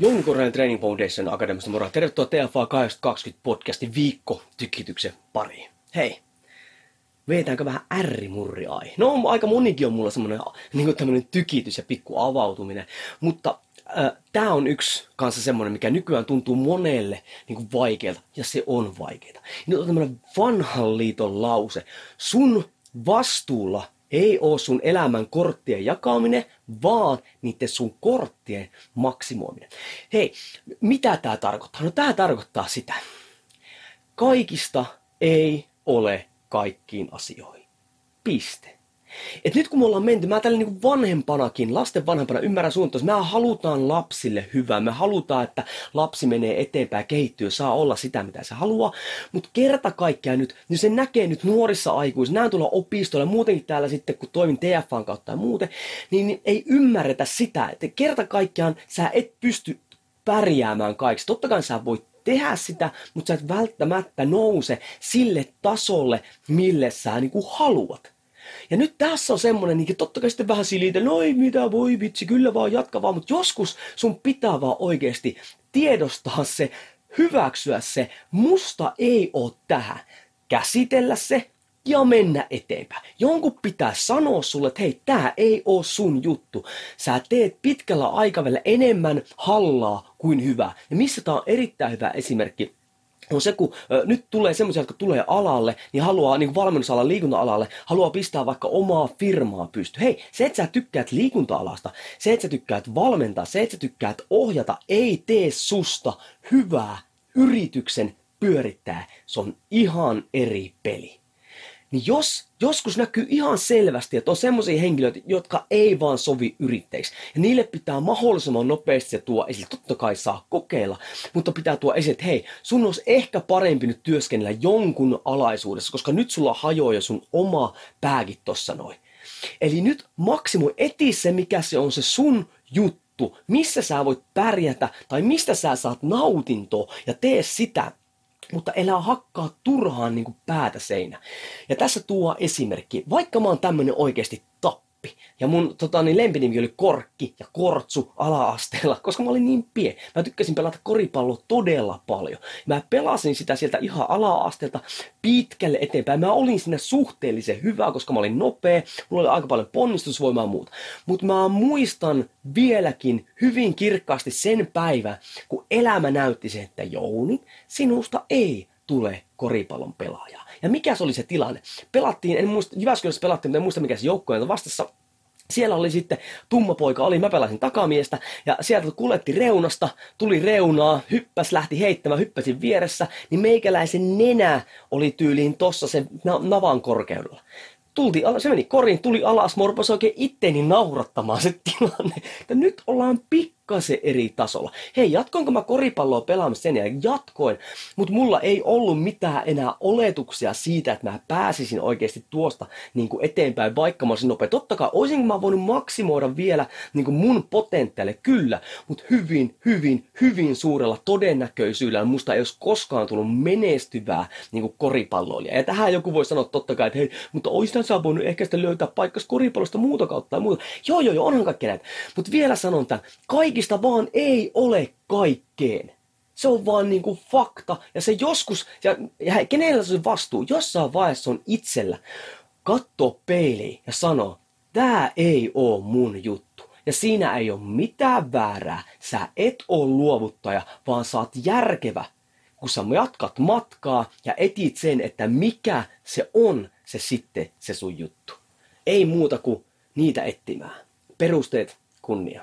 Jouni Korhonen Training Foundation Akademista moro. Tervetuloa TFA 820 podcastin viikko tykityksen pariin. Hei, veetäänkö vähän ärrimurriai? No aika monikin on mulla semmonen niin tämmönen tykitys ja pikku avautuminen, mutta äh, tämä on yksi kanssa semmoinen, mikä nykyään tuntuu monelle niin kuin vaikealta, ja se on vaikeaa. Nyt on tämmöinen vanhan liiton lause. Sun vastuulla ei ole sun elämän korttien jakaminen, vaan niiden sun korttien maksimoiminen. Hei, mitä tämä tarkoittaa? No tämä tarkoittaa sitä. Kaikista ei ole kaikkiin asioihin. Piste. Et nyt kun me ollaan menty, mä tällä niin vanhempanakin, lasten vanhempana ymmärrän suuntaan, että me halutaan lapsille hyvää, me halutaan, että lapsi menee eteenpäin, kehittyy, saa olla sitä, mitä se haluaa, mutta kerta kaikkiaan nyt, niin se näkee nyt nuorissa aikuisissa, näin tulla opistolla, muutenkin täällä sitten, kun toimin TFAn kautta ja muuten, niin, niin ei ymmärretä sitä, että kerta kaikkiaan sä et pysty pärjäämään kaikessa. Totta kai sä voit tehdä sitä, mutta sä et välttämättä nouse sille tasolle, mille sä niin kuin haluat. Ja nyt tässä on semmonen, niin totta kai sitten vähän silitä, no ei mitä voi vitsi, kyllä vaan jatka vaan, mutta joskus sun pitää vaan oikeasti tiedostaa se, hyväksyä se, musta ei oo tähän, käsitellä se ja mennä eteenpäin. Jonkun pitää sanoa sulle, että hei, tää ei oo sun juttu. Sä teet pitkällä aikavälillä enemmän hallaa kuin hyvää. Ja missä tää on erittäin hyvä esimerkki, on se, kun ö, nyt tulee semmoisia, jotka tulee alalle, niin haluaa, niin valmennusalan liikunta-alalle, haluaa pistää vaikka omaa firmaa pysty. Hei, se, että sä tykkäät liikunta-alasta, se, että sä tykkäät valmentaa, se, että sä tykkäät ohjata, ei tee susta hyvää yrityksen pyörittää. Se on ihan eri peli niin jos joskus näkyy ihan selvästi, että on semmoisia henkilöitä, jotka ei vaan sovi yrittäjiksi, ja niille pitää mahdollisimman nopeasti se tuo esille. Totta kai saa kokeilla, mutta pitää tuo esille, että hei, sun olisi ehkä parempi nyt työskennellä jonkun alaisuudessa, koska nyt sulla hajoaa jo sun oma pääkin tossa noin. Eli nyt maksimoi eti se, mikä se on se sun juttu, missä sä voit pärjätä tai mistä sä saat nautintoa ja tee sitä mutta elää hakkaa turhaan niin kuin päätä seinä. Ja tässä tuo esimerkki. Vaikka mä oon tämmönen oikeasti tappi, ja mun tota, niin lempinimi oli Korkki ja Kortsu ala-asteella, koska mä olin niin pie. Mä tykkäsin pelata koripalloa todella paljon. Mä pelasin sitä sieltä ihan ala-asteelta pitkälle eteenpäin. Mä olin siinä suhteellisen hyvä, koska mä olin nopea, mulla oli aika paljon ponnistusvoimaa ja muuta. Mutta mä muistan vieläkin hyvin kirkkaasti sen päivän, kun elämä näytti sen, että Jouni, sinusta ei tule koripallon pelaaja. Ja mikä se oli se tilanne? Pelattiin, en muista, Jyväskylässä pelattiin, mutta en muista mikä se joukko on vastassa siellä oli sitten tummapoika, oli, mä pelasin takamiestä ja sieltä kuljetti reunasta, tuli reunaa, hyppäs, lähti heittämään, hyppäsin vieressä, niin meikäläisen nenä oli tyyliin tossa sen navan korkeudella tultiin, se meni koriin, tuli alas, morpas oikein itteeni naurattamaan se tilanne, että nyt ollaan pikkasen eri tasolla. Hei, jatkoinko mä koripalloa pelaamista sen ja jatkoin, mutta mulla ei ollut mitään enää oletuksia siitä, että mä pääsisin oikeasti tuosta niin kuin eteenpäin, vaikka mä olisin nopea. Totta kai olisin mä voinut maksimoida vielä niin kuin mun potentiaalle, kyllä, mutta hyvin, hyvin, hyvin suurella todennäköisyydellä musta ei olisi koskaan tullut menestyvää niin kuin koripalloilija. Ja tähän joku voi sanoa totta kai, että hei, mutta olisin sä voinut ehkä sitten löytää paikkas koripallosta muuta kautta tai muuta. Joo, joo, joo, onhan kaikki näitä. Mutta vielä sanon tämän, kaikista vaan ei ole kaikkeen. Se on vaan niinku fakta. Ja se joskus, ja, ja kenellä se vastuu, jossain vaiheessa on itsellä katsoa peiliin ja sanoa, tää ei oo mun juttu. Ja siinä ei ole mitään väärää. Sä et oo luovuttaja, vaan sä oot järkevä, kun sä jatkat matkaa ja etit sen, että mikä se on se sitten se sun juttu. Ei muuta kuin niitä etsimään. Perusteet kunnia.